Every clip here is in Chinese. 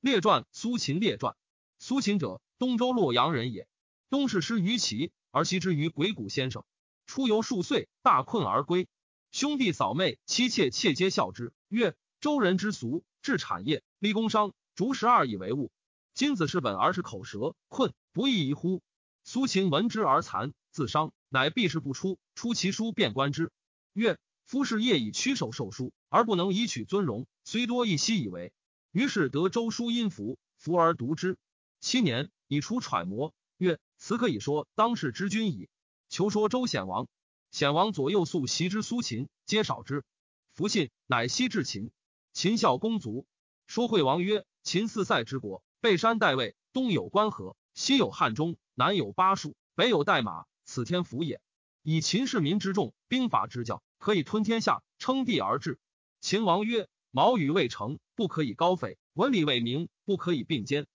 列传苏秦列传。苏秦者，东周洛阳人也。东氏师于齐，而西之于鬼谷先生。出游数岁，大困而归。兄弟嫂妹妻妾妾皆笑之，曰：“周人之俗，治产业，立工商，逐十二以为物。今子是本而是口舌，困不亦宜乎？”苏秦闻之而惭，自伤，乃避世不出。出其书，便观之，曰：“夫士业以屈手受书，而不能以取尊荣，虽多一息以为。”于是得周书音符，服而读之。七年，以出揣摩，曰：“此可以说当世之君矣。”求说周显王，显王左右素袭之苏秦，皆少之。弗信，乃西至秦。秦孝公卒，说惠王曰：“秦四塞之国，背山代魏，东有关河，西有汉中，南有巴蜀，北有代马，此天福也。以秦市民之众，兵法之教，可以吞天下，称帝而治。”秦王曰：“毛羽未成，不可以高废；文理未明，不可以并肩。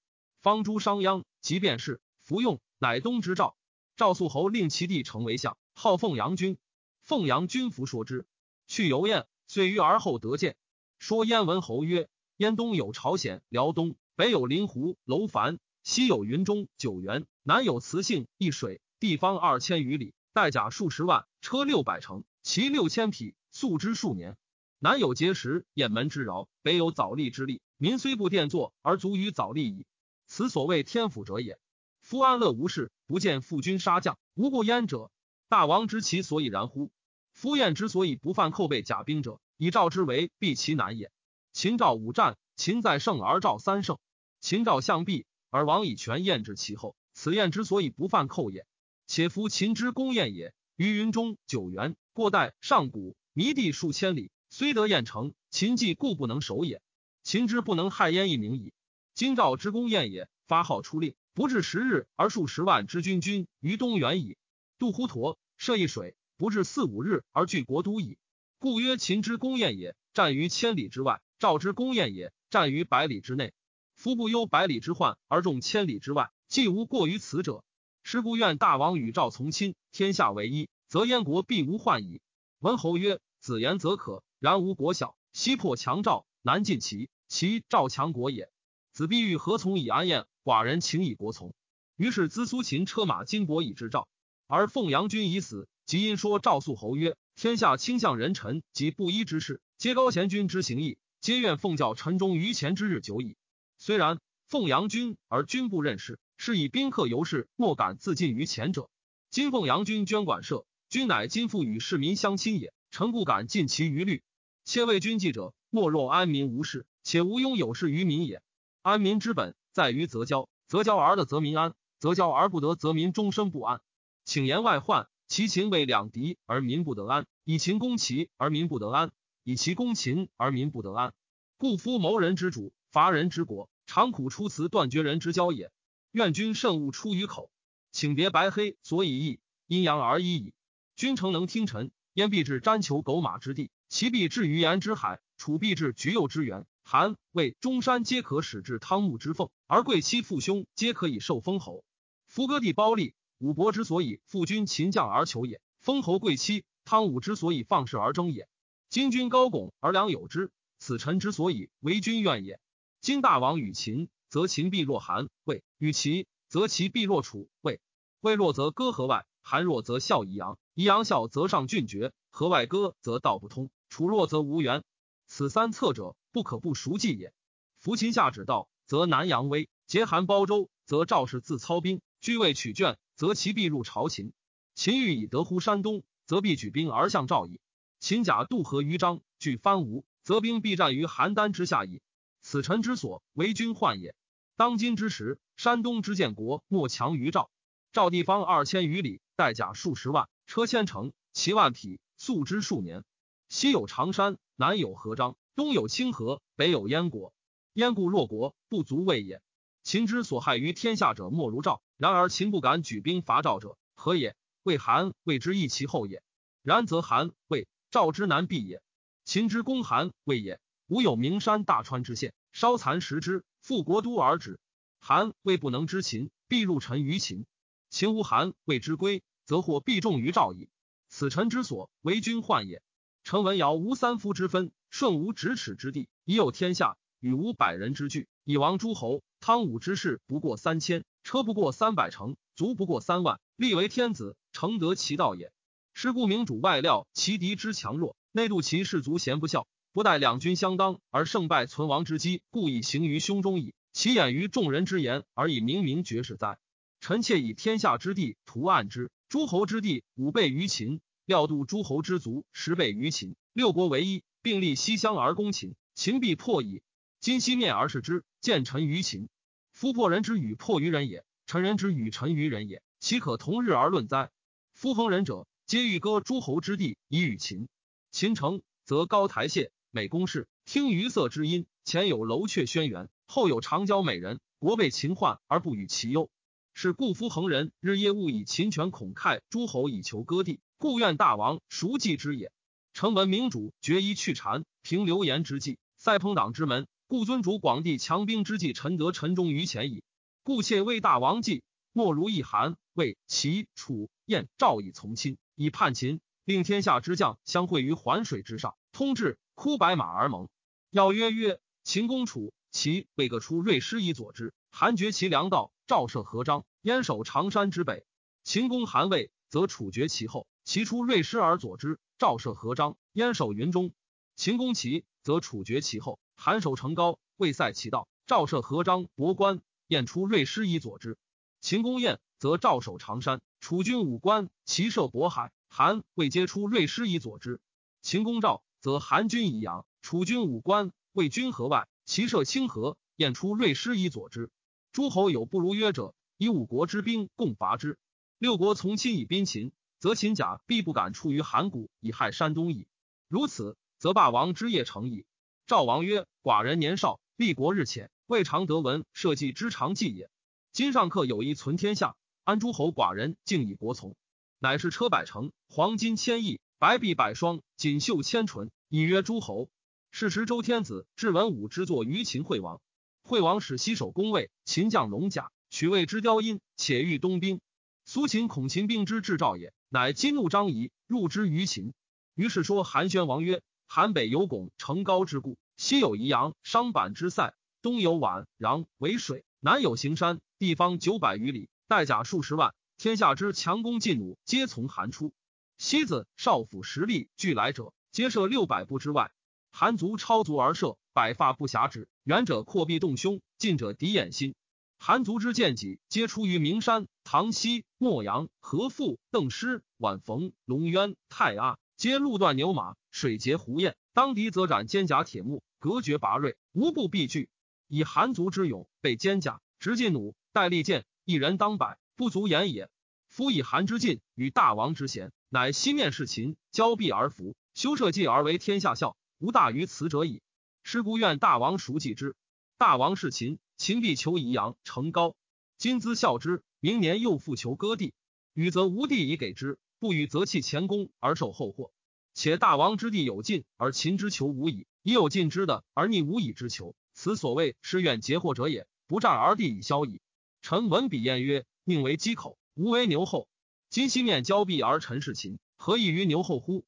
方诸商鞅，即便是服用，乃东之兆。”赵肃侯令其弟成为相，号凤阳君。凤阳君服说之，去游燕，遂于而后得见。说燕文侯曰：燕东有朝鲜、辽东，北有临湖、楼烦，西有云中、九原，南有磁性、易水，地方二千余里，带甲数十万，车六百乘，骑六千匹，素之数年。南有碣石、雁门之饶，北有枣栗之利，民虽不奠作，而足于枣栗矣。此所谓天府者也。夫安乐无事，不见父君杀将，无故焉者。大王知其所以然乎？夫燕之所以不犯寇备甲兵者，以赵之为避其难也。秦赵五战，秦在胜而赵三胜。秦赵相避，而王以权燕至其后，此燕之所以不犯寇也。且夫秦之攻燕也，于云中、九原、过代、上古，迷地数千里，虽得燕城，秦计故不能守也。秦之不能害燕一名矣。今赵之攻燕也，发号出令。不至十日而数十万之军军于东原矣。渡滹沱，涉一水，不至四五日而据国都矣。故曰秦之攻燕也，战于千里之外；赵之攻燕也，战于百里之内。夫不忧百里之患而重千里之外，既无过于此者。是故愿大王与赵从亲，天下为一，则燕国必无患矣。文侯曰：“子言则可，然吾国小，西破强赵，南尽齐，其赵强国也。子必欲何从以安燕？”寡人请以国从，于是资苏秦车马金帛以至赵。而凤阳君已死，即因说赵肃侯曰：“天下倾向人臣及布衣之事，皆高贤君之行义，皆愿奉教臣忠于前之日久矣。虽然，凤阳君而君不任事，是以宾客游士莫敢自尽于前者。今凤阳君捐管社，君乃今复与市民相亲也，臣不敢尽其余虑。切为君计者，莫若安民无事，且无庸有事于民也。安民之本。”在于则交，则交而得则民安；则交而不得，则民终身不安。请言外患，其秦为两敌而民不得安，以秦攻齐而民不得安，以齐攻秦而民不得安。故夫谋人之主，伐人之国，常苦出辞断绝人之交也。愿君慎勿出于口，请别白黑所以异，阴阳而已矣。君诚能听臣，焉必至瞻求狗马之地？其必至于言之海，楚必至橘右之源。韩魏中山皆可使至汤沐之凤，而贵戚父兄皆可以受封侯。夫割地包立，武伯之所以复君秦将而求也；封侯贵戚汤武之所以放肆而争也。今君高拱而良有之，此臣之所以为君怨也。今大王与秦，则秦必若韩魏；与齐，则齐必若楚魏。魏弱则割河外，韩弱则笑宜阳，宜阳笑则上郡绝，河外割则道不通，楚弱则无援。此三策者。不可不熟记也。夫秦下止道，则南阳威；结韩包周，则赵氏自操兵；居魏取卷，则其必入朝秦。秦欲以得乎山东，则必举兵而向赵矣。秦甲渡河于漳，据番吴，则兵必战于邯郸之下矣。此臣之所为君患也。当今之时，山东之建国莫强于赵。赵地方二千余里，带甲数十万，车千乘，骑万匹，素之数年。西有常山，南有河漳。东有清河，北有燕国。燕故弱国，不足畏也。秦之所害于天下者，莫如赵。然而秦不敢举兵伐赵者，何也？魏韩魏之益其后也。然则韩魏赵之难避也。秦之攻韩魏也，吾有名山大川之县，稍残食之，复国都而止。韩魏不能知秦，必入臣于秦。秦无韩魏之归，则或必重于赵矣。此臣之所为君患也。臣闻尧无三夫之分。舜无咫尺之地，已有天下，与无百人之巨，以王诸侯。汤武之士不过三千，车不过三百乘，卒不过三万，立为天子，承得其道也。是故明主外料其敌之强弱，内度其士卒贤不孝，不待两军相当而胜败存亡之机，故以行于胸中矣。其掩于众人之言，而以明明绝世哉？臣妾以天下之地图案之，诸侯之地五倍于秦，料度诸侯之族十倍于秦，六国为一，并立西乡而攻秦，秦必破矣。今西面而视之，见臣于秦。夫破人之与破于人也，臣人之与臣于人也，岂可同日而论哉？夫恒人者，皆欲割诸侯之地以与秦。秦城则高台榭，美宫室，听鱼瑟之音，前有楼阙轩辕。后有长交美人，国被秦患而不与其忧，是故夫恒人日夜务以秦权恐害诸侯以求割地，故愿大王熟记之也。臣闻明主决一去谗，平流言之计，塞朋党之门，故尊主广地强兵之计，臣得臣忠于前矣。故妾为大王计，莫如一韩、魏、齐、楚、燕、赵以从亲，以叛秦，令天下之将相会于环水之上，通至枯白马而盟。要曰曰：秦公楚。其魏各出锐师以佐之，韩绝其粮道，赵设合章，燕守长山之北。秦攻韩魏，则楚绝其后，其出锐师而佐之，赵设合章，燕守云中。秦攻齐，则楚绝其后，韩守成高，魏塞其道，赵设合章，博关，燕出锐师以佐之。秦攻燕，则赵守长山，楚军五关，齐设渤海，韩魏皆出锐师以佐之。秦攻赵，则韩军以阳，楚军五关，魏军河外。齐设清河，燕出锐师以佐之。诸侯有不如约者，以五国之兵共伐之。六国从亲以宾秦，则秦甲必不敢出于函谷以害山东矣。如此，则霸王之业成矣。赵王曰：“寡人年少，立国日浅，未尝得闻社稷之长计也。今上客有一存天下，安诸侯寡人敬以国从，乃是车百乘，黄金千亿，白璧百双，锦绣千纯，以曰诸侯。”是时，周天子至文武之作于秦惠王。惠王使西守宫卫，秦将龙甲，取魏之雕阴，且欲东兵。苏秦恐秦兵之至赵也，乃激怒张仪，入之于秦。于是说韩宣王曰：“韩北有巩成高之固，西有宜阳商板之塞，东有宛壤为水，南有行山，地方九百余里，带甲数十万，天下之强弓劲弩，皆从韩出。西子少府实力俱来者，皆设六百步之外。”韩族超足而射，百发不暇止。远者阔臂动胸，近者敌眼心。韩族之剑戟，皆出于名山、唐西、莫阳、何父、邓师、宛冯、龙渊、太阿，皆路断牛马，水结胡雁。当敌则斩坚甲铁木，隔绝拔锐，无不必惧。以韩族之勇，备坚甲，执劲弩，带利剑，一人当百，不足言也。夫以韩之劲与大王之贤，乃西面视秦，交臂而服，修社稷而为天下笑。无大于此者矣。师故愿大王熟记之。大王是秦，秦必求宜阳成高。今兹效之，明年又复求割地。与则无地以给之，不与则弃前功而受后祸。且大王之地有尽，而秦之求无矣。已有尽之的，而逆无以之求，此所谓师愿劫祸者也。不战而地以消矣。臣闻彼晏曰：“宁为鸡口，无为牛后。今西面交臂而臣是秦，何异于牛后乎？”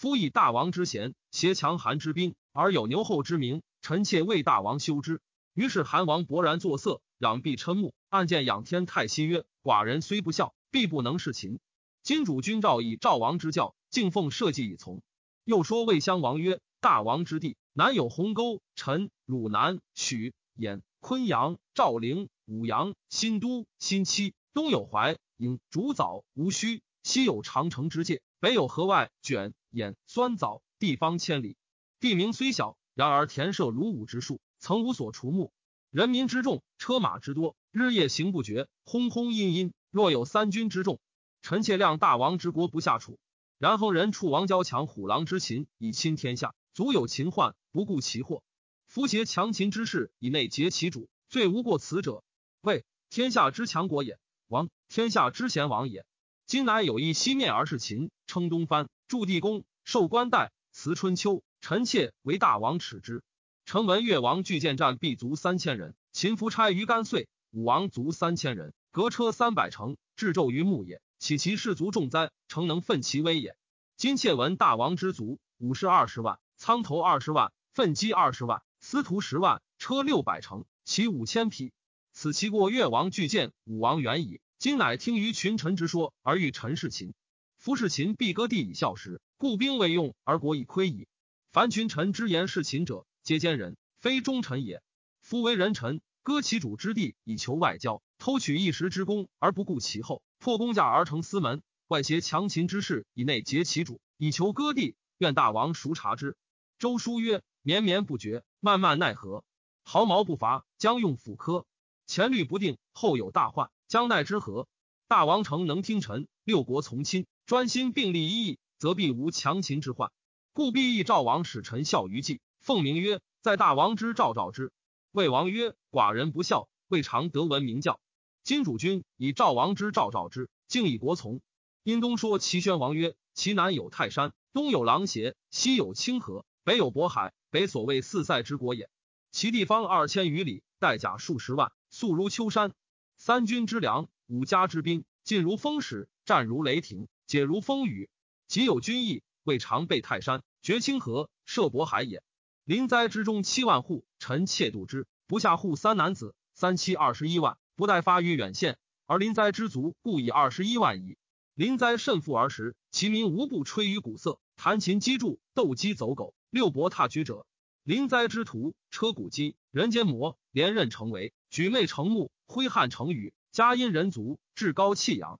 夫以大王之贤，挟强韩之兵，而有牛后之名，臣妾为大王修之。于是韩王勃然作色，仰臂嗔目，暗见仰天太息曰：“寡人虽不孝，必不能事秦。今主君诏以赵王之教，敬奉社稷以从。”又说魏襄王曰：“大王之地，南有鸿沟、陈、汝南、许、兖、昆阳、赵陵、武阳、新都、新期；东有淮、郢、竹藻、吴须；西有长城之界，北有河外卷。”兖酸枣地方千里，地名虽小，然而田舍如五之数，曾无所除目。人民之众，车马之多，日夜行不绝，轰轰殷殷。若有三军之众，臣妾量大王之国不下楚。然后人处王交强虎狼之秦，以亲天下，足有秦患，不顾其祸。夫挟强秦之势，以内结其主，罪无过此者。谓天下之强国也，王天下之贤王也。今乃有意西面而是秦，称东藩。筑地宫，受官带，辞春秋。臣妾为大王耻之。臣闻越王巨舰战必卒三千人，秦夫差于干岁，武王卒三千人，革车三百乘，至纣于牧野，岂其士卒重哉？诚能奋其威也。今妾闻大王之卒，武士二十万，苍头二十万，奋击二十万，司徒十万，车六百乘，骑五千匹。此其过越王巨舰，武王远矣。今乃听于群臣之说，而欲陈事秦。夫是秦必割地以效时，故兵未用而国已亏矣。凡群臣之言是秦者，皆奸人，非忠臣也。夫为人臣，割其主之地以求外交，偷取一时之功而不顾其后，破公家而成私门，外挟强秦之势以内结其主，以求割地。愿大王熟察之。周书曰：绵绵不绝，漫漫奈何？毫毛不伐，将用斧科。前虑不定，后有大患，将奈之何？大王诚能听臣，六国从亲，专心并力一役，则必无强秦之患。故必议赵王使臣效于计，奉明曰：“在大王之赵赵之。”魏王曰：“寡人不孝，未尝得闻明教。”今主君以赵王之赵赵之，敬以国从。殷东说齐宣王曰：“其南有泰山，东有狼邪，西有清河，北有渤海，北所谓四塞之国也。其地方二千余里，带甲数十万，素如丘山。三军之粮。”五家之兵，进如风使，战如雷霆，解如风雨。即有军役，未尝备泰山，绝清河，涉渤海也。临灾之中七万户，臣妾度之，不下户三男子，三妻二十一万，不待发于远县，而临灾之卒故以二十一万矣。临灾甚富而食，其民无不吹竽鼓瑟，弹琴击筑，斗鸡走狗，六博踏居者。临灾之徒，车鼓机，人间魔，连刃成围，举妹成木，挥汗成雨。嘉因人族，至高气扬。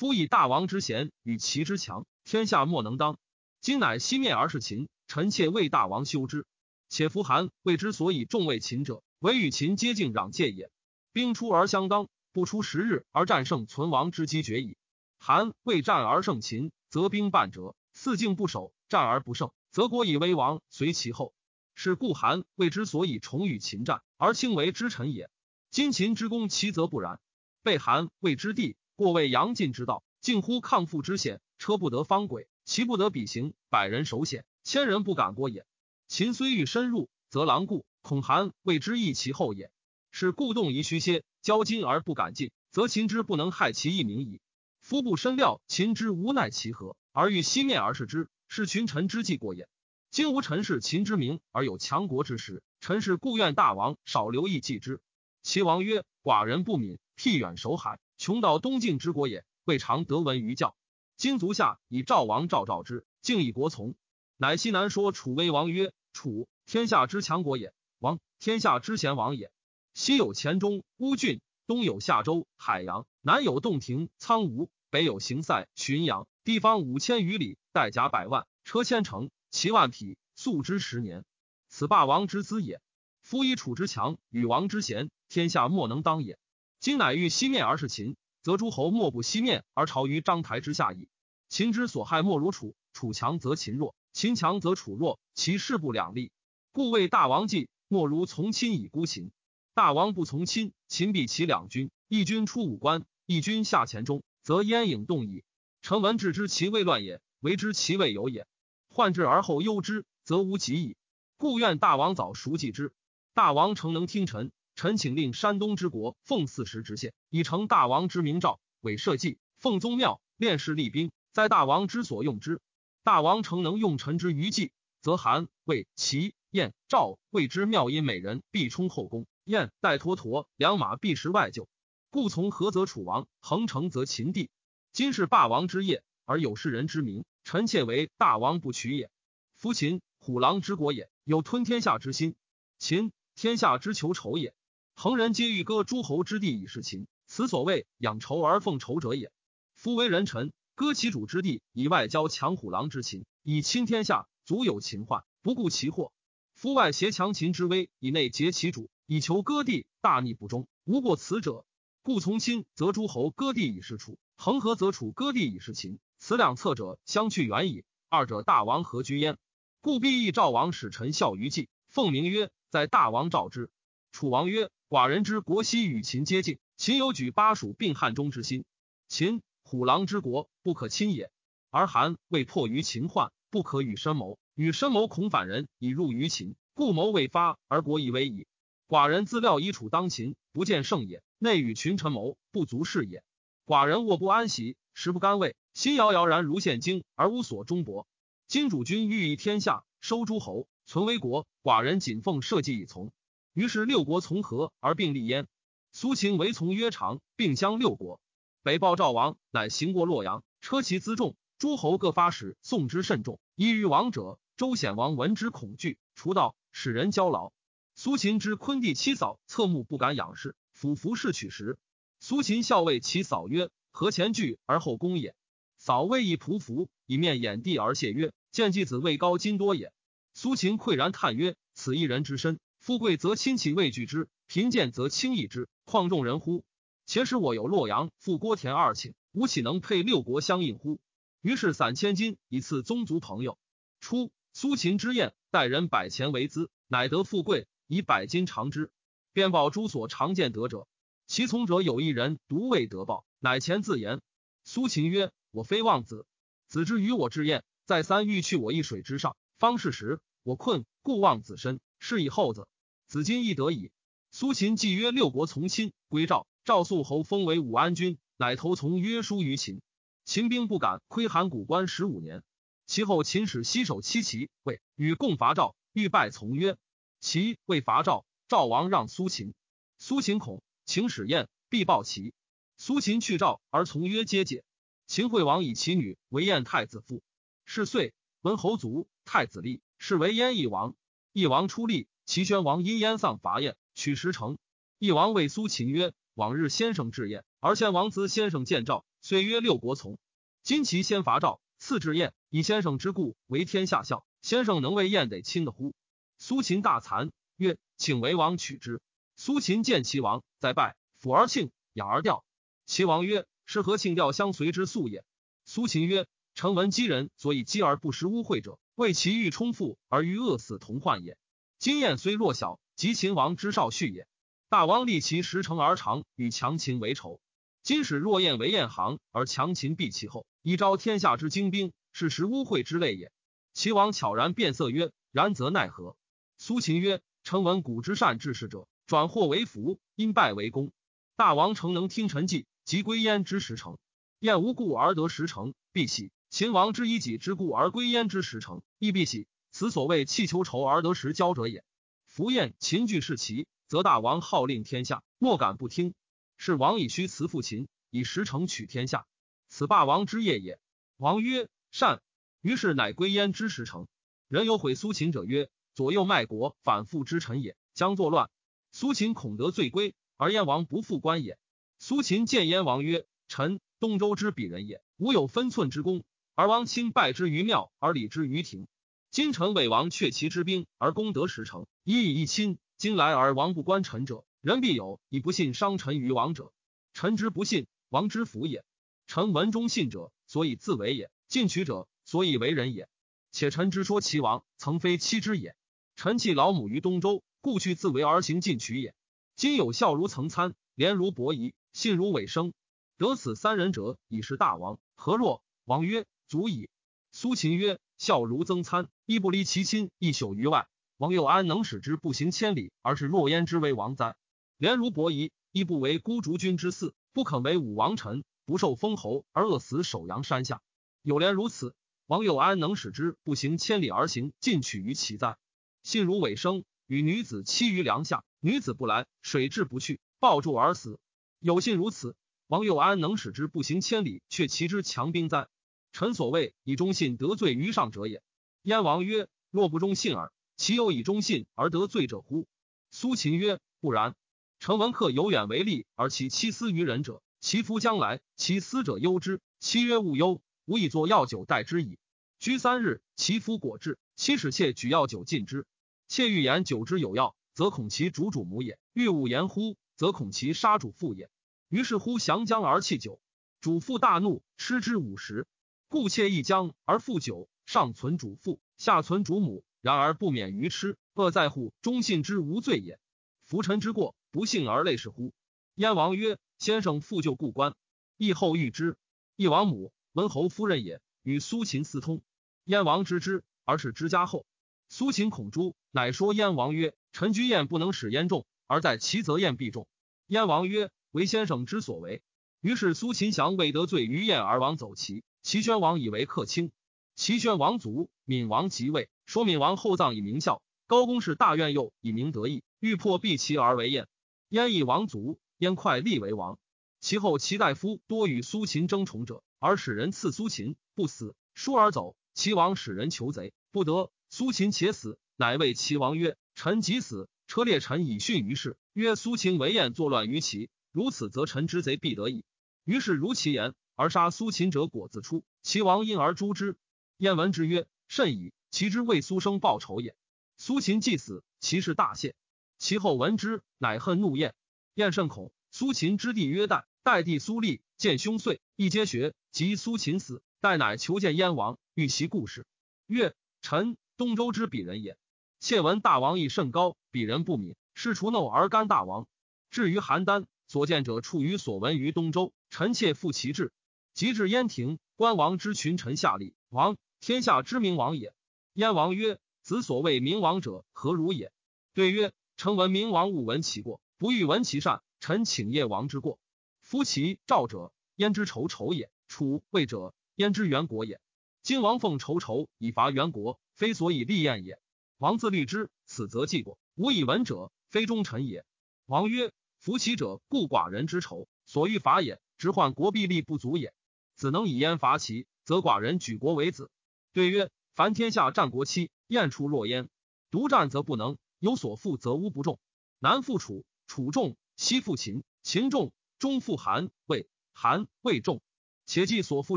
夫以大王之贤与其之强，天下莫能当。今乃西灭而是秦，臣妾为大王修之。且夫韩魏之所以重为秦者，唯与秦接近壤界也。兵出而相当，不出十日而战胜存亡之机绝矣。韩魏战而胜秦，则兵半折；四境不守，战而不胜，则国以危亡，随其后。是故韩魏之所以重与秦战，而轻为之臣也。今秦之功，其则不然。被韩魏之地，过为杨晋之道，近乎抗父之险。车不得方轨，骑不得比行，百人守险，千人不敢过也。秦虽欲深入，则狼顾，恐韩魏之益其后也。是故动宜虚歇，交金而不敢进，则秦之不能害其一名矣。夫不深料秦之无奈其何，而欲西面而视之，是群臣之计过也。今无臣是秦之名，而有强国之实，臣是故愿大王少留意计之。齐王曰：寡人不敏。僻远守海，穷到东晋之国也，未尝得闻于教。今足下以赵王赵赵之，敬以国从。乃西南说楚威王曰：“楚天下之强国也，王天下之贤王也。西有黔中、乌郡，东有夏州、海阳，南有洞庭、苍梧，北有行塞、浔阳，地方五千余里，带甲百万，车千乘，骑万匹，素之十年。此霸王之资也。夫以楚之强与王之贤，天下莫能当也。”今乃欲西面而是秦，则诸侯莫不西面而朝于章台之下矣。秦之所害莫如楚，楚强则秦弱，秦强则楚弱，其势不两立。故谓大王计，莫如从亲以孤秦。大王不从亲，秦必其两军，一军出五关，一军下黔中，则燕影动矣。臣闻置之其未乱也，为之其未有也。患之而后忧之，则无及矣。故愿大王早熟记之。大王诚能听臣。臣请令山东之国奉四时直县，以成大王之明诏，委社稷，奉宗庙，练士立兵，在大王之所用之。大王诚能用臣之余计，则韩、魏、齐、燕、赵、魏之妙音美人必充后宫，燕待妥妥，良马必食外就。故从何则楚王，恒成则秦地。今是霸王之业，而有世人之名，臣妾为大王不取也。夫秦虎狼之国也，有吞天下之心；秦天下之求仇也。恒人皆欲割诸侯之地以事秦，此所谓养仇而奉仇者也。夫为人臣，割其主之地以外交强虎狼之秦，以亲天下，足有秦患，不顾其祸。夫外挟强秦之威，以内结其主，以求割地，大逆不忠，无过此者。故从亲则诸侯割地以事楚，恒和则楚割地以事秦，此两策者相去远矣。二者大王何居焉？故必议赵王使臣效于计，奉名曰在大王召之。楚王曰。寡人之国西与秦接近，秦有举巴蜀并汉中之心。秦虎狼之国，不可亲也。而韩未迫于秦患，不可与深谋。与深谋恐反人以入于秦，故谋未发而国已危矣。寡人自料以楚当秦，不见胜也。内与群臣谋，不足是也。寡人卧不安席，食不甘味，心摇摇然如现京，而无所终泊。今主君欲以天下，收诸侯，存危国，寡人谨奉社稷以从。于是六国从和而并立焉。苏秦为从曰长，并将六国。北报赵王，乃行过洛阳，车骑辎重，诸侯各发使送之甚重。依于王者，周显王闻之恐惧，除道，使人交劳。苏秦之昆弟妻嫂侧目不敢仰视，俯伏侍取食。苏秦笑谓其嫂曰：“何前惧而后攻也？”嫂谓以匍匐，以面掩地而谢曰：“见继子位高金多也。”苏秦喟然叹曰：“此一人之身，富贵则亲戚畏惧之，贫贱则轻易之，况众人乎？且使我有洛阳、复郭田二顷，吾岂能配六国相应乎？”于是散千金以赐宗族朋友。初，苏秦之宴，待人百钱为资，乃得富贵，以百金偿之。便报诸所常见得者，其从者有一人独未得报，乃前自言。苏秦曰：“我非望子，子之于我至宴，再三欲去我一水之上。”方是时，我困，故望子身，是以后子。子今亦得矣。苏秦既曰六国从亲，归赵。赵肃侯封为武安君，乃投从约书于秦。秦兵不敢窥函谷关十五年。其后秦使西守七齐，谓与共伐赵，欲败从曰。齐未伐赵，赵王让苏秦。苏秦恐，请使燕，必报齐。苏秦去赵，而从约皆解。秦惠王以其女为燕太子妇。是岁，文侯卒。太子立，是为燕翼王。翼王出立，齐宣王因燕丧伐燕，取石城。翼王谓苏秦曰：“往日先生至燕，而先王资先生见赵，虽曰六国从。今齐先伐赵，次至燕，以先生之故为天下笑。先生能为燕得亲的乎？”苏秦大惭，曰：“请为王取之。”苏秦见齐王，再拜，抚而庆，仰而吊。齐王曰：“是何庆吊相随之素也？”苏秦曰：“臣闻击人所以击而不食污秽者。”为其欲充富而欲饿死同患也。今燕虽弱小，及秦王之少婿也。大王立其十城而长，与强秦为仇。今使若燕为燕行，而强秦避其后，以招天下之精兵，是食污秽之类也。齐王悄然变色曰：“然则奈何？”苏秦曰：“臣闻古之善治事者，转祸为福，因败为功。大王诚能听臣计，即归燕之十城。燕无故而得十城，必喜。”秦王之以己之故而归燕之时成，亦必喜。此所谓弃求仇而得时交者也。夫燕秦惧是齐，则大王号令天下，莫敢不听。是王以虚辞父秦，以实成取天下，此霸王之业也。王曰：“善。”于是乃归燕之时成。人有毁苏秦者曰：“左右卖国，反复之臣也，将作乱。”苏秦恐得罪归，而燕王不复官也。苏秦见燕王曰：“臣东周之鄙人也，无有分寸之功。”而王亲拜之于庙，而礼之于庭。今臣为王却其之兵，而功得十成，以以一亲。今来而王不观臣者，人必有以不信伤臣于王者。臣之不信，王之福也。臣闻忠信者，所以自为也；进取者，所以为人也。且臣之说齐王，曾非欺之也。臣弃老母于东周，故去自为而行进取也。今有孝如曾参，廉如伯夷，信如尾生，得此三人者，已是大王。何若？王曰。足矣。苏秦曰：“孝如曾参，亦不离其亲，一宿于外。王又安能使之不行千里，而是若焉之为王哉？廉如伯夷，亦不为孤竹君之嗣，不肯为武王臣，不受封侯而饿死首阳山下。有廉如此，王又安能使之不行千里而行进取于其哉？信如尾生，与女子栖于梁下，女子不来，水至不去，抱柱而死。有信如此，王又安能使之不行千里，却其之强兵哉？”臣所谓以忠信得罪于上者也。燕王曰：“若不忠信耳，其有以忠信而得罪者乎？”苏秦曰：“不然。臣闻客有远为利而其妻思于人者，其夫将来，其私者忧之。妻曰：‘勿忧，吾以作药酒待之矣。’居三日，其夫果至，妻使妾举药酒进之。妾欲言酒之有药，则恐其主主母也；欲勿言乎，则恐其杀主父也。于是乎降将而弃酒。主父大怒，吃之五十。”故妾一将而负酒，上存主父，下存主母，然而不免于痴。恶在乎忠信之无罪也。夫臣之过，不幸而类是乎？燕王曰：“先生复旧故官，义后遇之。义王母文侯夫人也，与苏秦私通。燕王知之，而是之家后。苏秦恐诛，乃说燕王曰：‘臣居燕不能使燕众，而在其则燕必众。’燕王曰：‘为先生之所为。’于是苏秦降未得罪于燕而王走齐。齐宣王以为客卿，齐宣王卒，闵王即位，说闵王厚葬以明孝。高公氏大怨佑以明德义，欲破避齐而为燕。燕以王族，燕快立为王。其后齐大夫多与苏秦争宠者，而使人刺苏秦，不死，疏而走。齐王使人求贼，不得。苏秦且死，乃谓齐王曰：“臣即死，车裂臣以殉于世。”曰：“苏秦为燕作乱于齐，如此则臣之贼必得矣。”于是如其言，而杀苏秦者果自出。齐王因而诛之。燕闻之曰：“甚矣！其之为苏生报仇也。”苏秦既死，其势大谢。其后闻之，乃恨怒燕。燕甚恐。苏秦之弟曰代。代弟苏厉见兄遂，亦皆学。及苏秦死，代乃求见燕王，欲其故事。曰：臣东周之鄙人也。窃闻大王亦甚高，鄙人不敏，是除怒而干大王。至于邯郸，所见者处于所闻于东周。臣妾负其志。及至燕庭，关王之群臣下吏王，天下之明王也。燕王曰：子所谓明王者，何如也？对曰：臣闻明王勿闻其过，不欲闻其善。臣请业王之过。夫其赵者，燕之仇仇也；楚魏者，燕之元国也。今王奉仇仇以伐元国，非所以立燕也。王自虑之，此则既过。无以闻者，非忠臣也。王曰：夫其者，故寡人之仇，所欲伐也。直患国必力不足也。子能以燕伐齐，则寡人举国为子。对曰：凡天下战国期，燕出若燕，独战则不能；有所负则无不重。南复楚，楚重；西复秦，秦重。中复韩魏，韩魏重，且计所负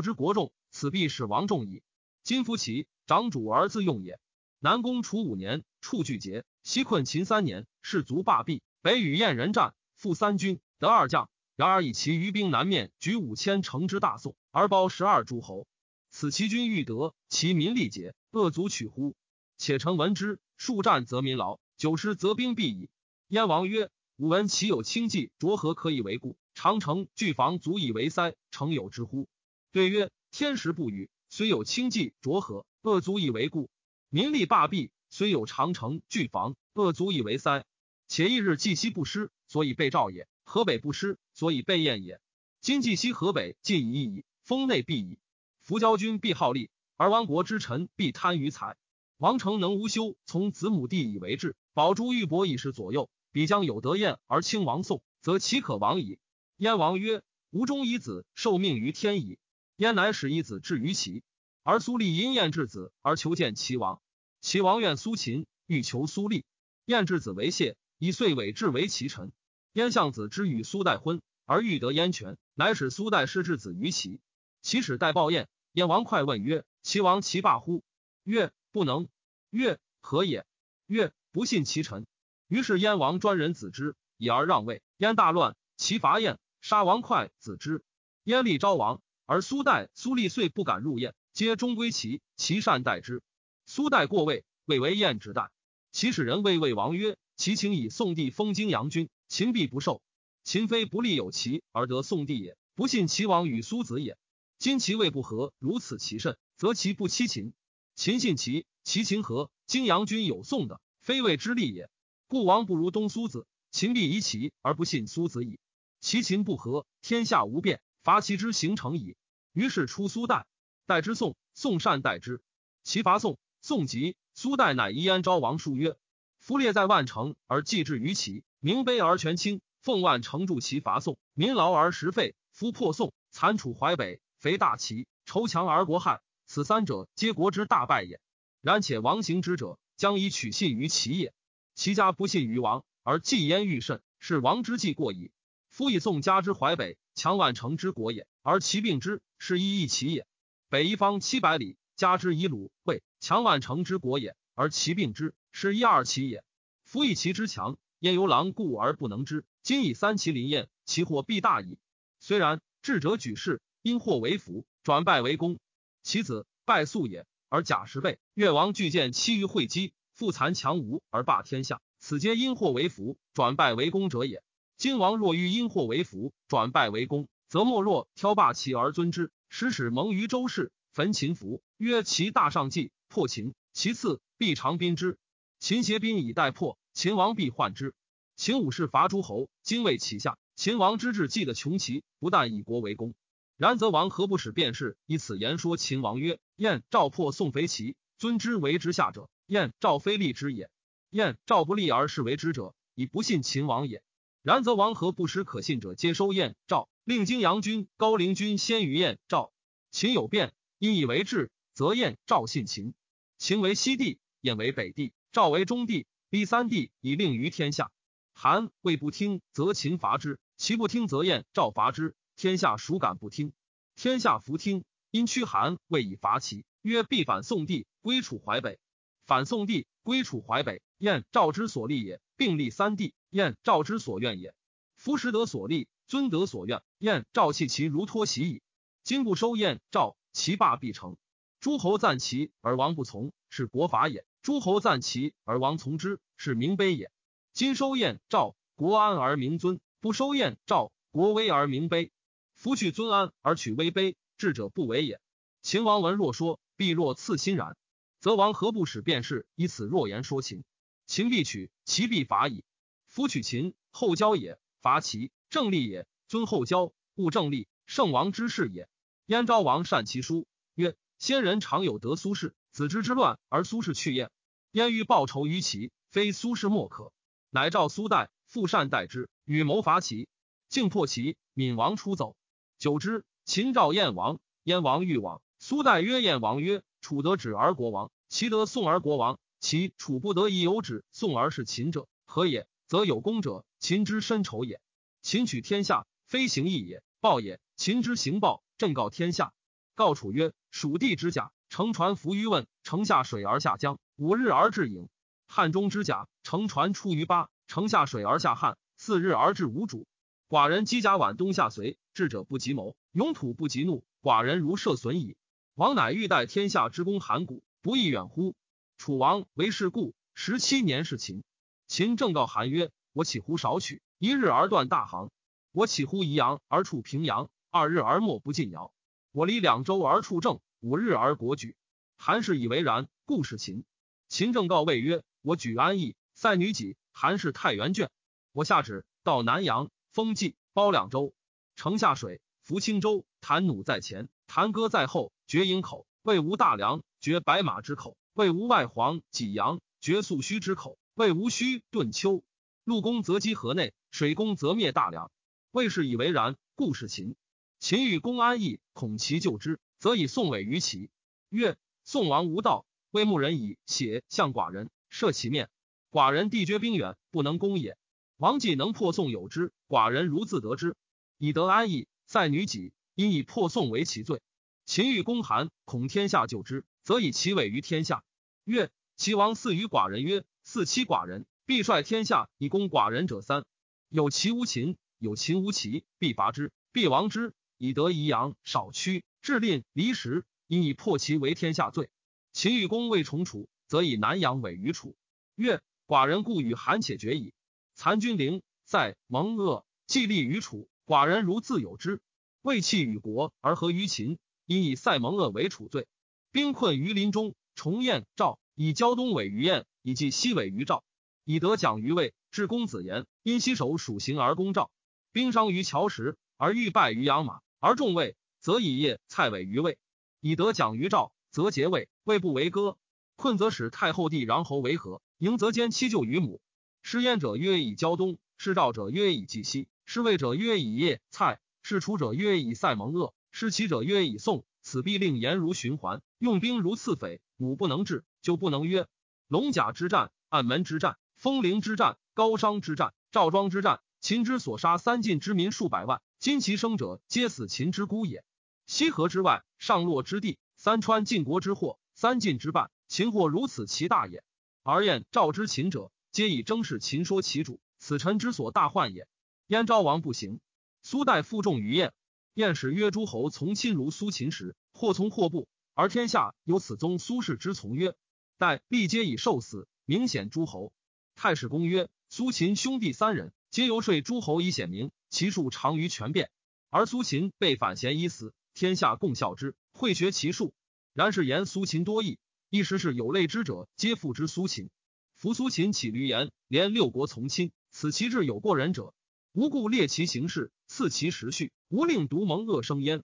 之国重，此必使王重矣。今夫齐长主而自用也。南攻楚五年，处拒节；西困秦三年，士卒罢弊。北与燕人战，负三军，得二将。然而以其余兵南面举五千乘之大宋，而包十二诸侯。此其君欲得，其民力竭，恶足取乎？且臣闻之，数战则民劳，久失则兵必矣。燕王曰：吾闻其有轻骑着何可以为故？长城巨防足以为塞，诚有之乎？对曰：天时不与，虽有轻骑着何，恶足以为故；民力罢弊，虽有长城巨防，恶足以为塞。且一日冀息不失，所以被赵也；河北不失，所以被燕也。今既西河北尽已矣，封内必矣。伏交军必好利，而亡国之臣必贪于财。王成能无休，从子母弟以为质，宝珠玉帛以示左右，彼将有得燕而亲王宋，则其可亡矣。燕王曰：“吾中以子受命于天矣。”燕乃使一子至于齐，而苏厉因燕至子而求见齐王。齐王怨苏秦，欲求苏厉。燕至子为谢，以遂委至为齐臣。燕相子之与苏代婚，而欲得燕权，乃使苏代失至子于齐。齐使代报燕。燕王快问曰：“齐王其罢乎？”曰：“不能。”曰：“何也？”曰：“不信其臣。”于是燕王专人子之，以而让位。燕大乱，齐伐燕。杀王哙子之，燕立昭王，而苏代、苏厉遂不敢入燕，皆终归齐。齐善待之。苏代过位，谓为燕之代。齐使人谓魏王曰：“齐请以宋帝封荆阳君，秦必不受。秦非不立有齐而得宋帝也，不信齐王与苏子也。今齐魏不和，如此其甚，则其不欺秦。秦信齐，齐秦和，荆阳君有宋的，非谓之利也。故王不如东苏子，秦必疑齐而不信苏子矣。”其秦不和，天下无变，伐齐之行成矣。于是出苏代，代之宋，宋善代之。齐伐宋，宋急，苏代乃夷安昭王书曰：“夫列在万城而祭至于齐，名卑而权轻，奉万城助齐伐宋，民劳而食废。夫破宋，残楚淮北，肥大齐，仇强而国汉。此三者，皆国之大败也。然且王行之者，将以取信于齐也。齐家不信于王，而忌焉欲甚，是王之计过矣。”夫以宋家之淮北，强万城之国也，而其并之，是一亦其也。北一方七百里，加之以鲁魏，强万城之国也，而其并之，是一二齐也。夫以其之强，燕由狼故而不能之。今以三齐临燕，其祸必大矣。虽然，智者举事，因祸为福，转败为功。其子败素也，而假时备。越王拒见其余会稽，复残强吴而霸天下，此皆因祸为福，转败为功者也。今王若欲因祸为福，转败为功，则莫若挑霸齐而尊之，使使蒙于周氏，焚秦服，曰其大上计，破秦。其次必长兵之，秦挟兵以待破，秦王必患之。秦武士伐诸侯，今为其下。秦王之志，计得穷奇，不但以国为公，然则王何不使便是？以此言说秦王曰：燕赵破宋肥齐，尊之为之下者，燕赵非立之也。燕赵不立而是为之者。以不信秦王也。然则王何不使可信者皆收燕赵，令荆阳君、高陵君先于燕赵。秦有变，因以为治，则燕赵信秦。秦为西地，燕为北地，赵为中地，立三帝以令于天下。韩魏不听，则秦伐之；其不听，则燕赵伐之。天下孰敢不听？天下弗听，因驱韩魏以伐齐，曰必反宋帝，归楚淮北。反宋帝，归楚淮北，燕赵之所立也，并立三帝，燕赵之所愿也。夫时得所立，尊得所愿，燕赵弃其如脱席矣。今不收燕赵，其霸必成。诸侯赞齐而王不从，是国法也；诸侯赞齐而王从之，是民卑也。今收燕赵，国安而民尊；不收燕赵，国危而民卑。夫去尊安而取威卑，智者不为也。秦王闻若说，必若刺心然。则王何不使便是以此若言说秦？秦必取，其必伐矣。夫取秦，后交也；伐齐，正立也。尊后交，勿正立，圣王之事也。燕昭王善其书，曰：先人常有得苏轼，子之之乱而苏轼去燕。燕欲报仇于齐，非苏轼莫可。乃召苏代，复善待之，与谋伐齐，竟破齐。闵王出走，久之，秦召燕王，燕王欲往。苏代曰：燕王曰：楚得止而国王。其得宋而国王，其楚不得已有止宋而是秦者，何也？则有功者，秦之深仇也。秦取天下，非行义也，报也。秦之行报，正告天下。告楚曰：蜀地之甲，乘船浮于汶，乘下水而下江，五日而至郢。汉中之甲，乘船出于巴，乘下水而下汉，四日而至吴主。寡人积甲晚冬下随，智者不及谋，勇土不及怒，寡人如射损矣。王乃欲待天下之功，函谷。不亦远乎？楚王为是故，十七年是秦。秦正告韩曰：“我岂乎少取？一日而断大行？我岂乎宜阳而处平阳？二日而莫不进尧？我离两周而处正，五日而国举。”韩氏以为然，故是秦。秦正告魏曰：“我举安邑，塞女己。韩氏太原卷。我下旨到南阳，封冀，包两州。城下水，浮青州。弹弩在前，弹戈在后，绝营口。魏无大梁。”绝白马之口，魏无外黄济阳；绝素须之口，魏无须顿丘。陆公则击河内，水攻则灭大梁。魏氏以为然，故是秦。秦欲攻安邑，恐其救之，则以宋尾于齐。曰：宋王无道，魏牧人以血向寡人，射其面。寡人地绝兵远，不能攻也。王既能破宋有之，寡人如自得之，以得安邑。塞女己，因以破宋为其罪。秦欲攻韩，恐天下救之。则以其委于天下。曰：齐王赐于寡人曰：赐妻寡人，必率天下以攻寡人者三。有齐无秦，有秦无齐，必伐之，必亡之，以得宜阳。少屈，至吝离时，因以破齐为天下罪。秦欲攻魏重楚，则以南阳委于楚。曰：寡人故与韩且绝矣。残君陵在蒙恶，既立于楚，寡人如自有之。魏弃与国而合于秦，因以塞蒙恶为楚罪。兵困于林中，重燕赵以胶东委于燕，以冀西委于赵，以得奖于魏。至公子言，因西守蜀行而攻赵，兵伤于桥石，而欲败于养马，而众位，则以业蔡委于魏，以得奖于赵，则结魏。魏不为歌，困则使太后帝穰侯为和，迎则兼妻舅于母。失燕者曰以胶东，失赵者曰以冀西，失魏者曰以叶蔡，失楚者曰以塞蒙鄂，失齐者曰以宋。此必令言如循环，用兵如刺匪。母不能治，就不能约。龙甲之战、暗门之战、风陵之战、高商之战、赵庄之战，秦之所杀三晋之民数百万，今其生者皆死秦之孤也。西河之外，上洛之地，三川晋国之祸，三晋之败，秦祸如此其大也。而燕赵之秦者，皆以争事秦说其主，此臣之所大患也。燕昭王不行，苏代负重于燕。燕使曰：“诸侯从亲如苏秦时，或从或不，而天下有此宗苏氏之从曰：待必皆以受死，明显诸侯。”太史公曰：“苏秦兄弟三人，皆游说诸侯以显名，其数长于权变。而苏秦被反贤以死，天下共笑之，会学其数。然是言苏秦多义，一时是有类之者，皆附之苏秦。扶苏秦起闾言，连六国从亲，此其志有过人者。”无故列其行事，赐其时序，无令独蒙恶生焉。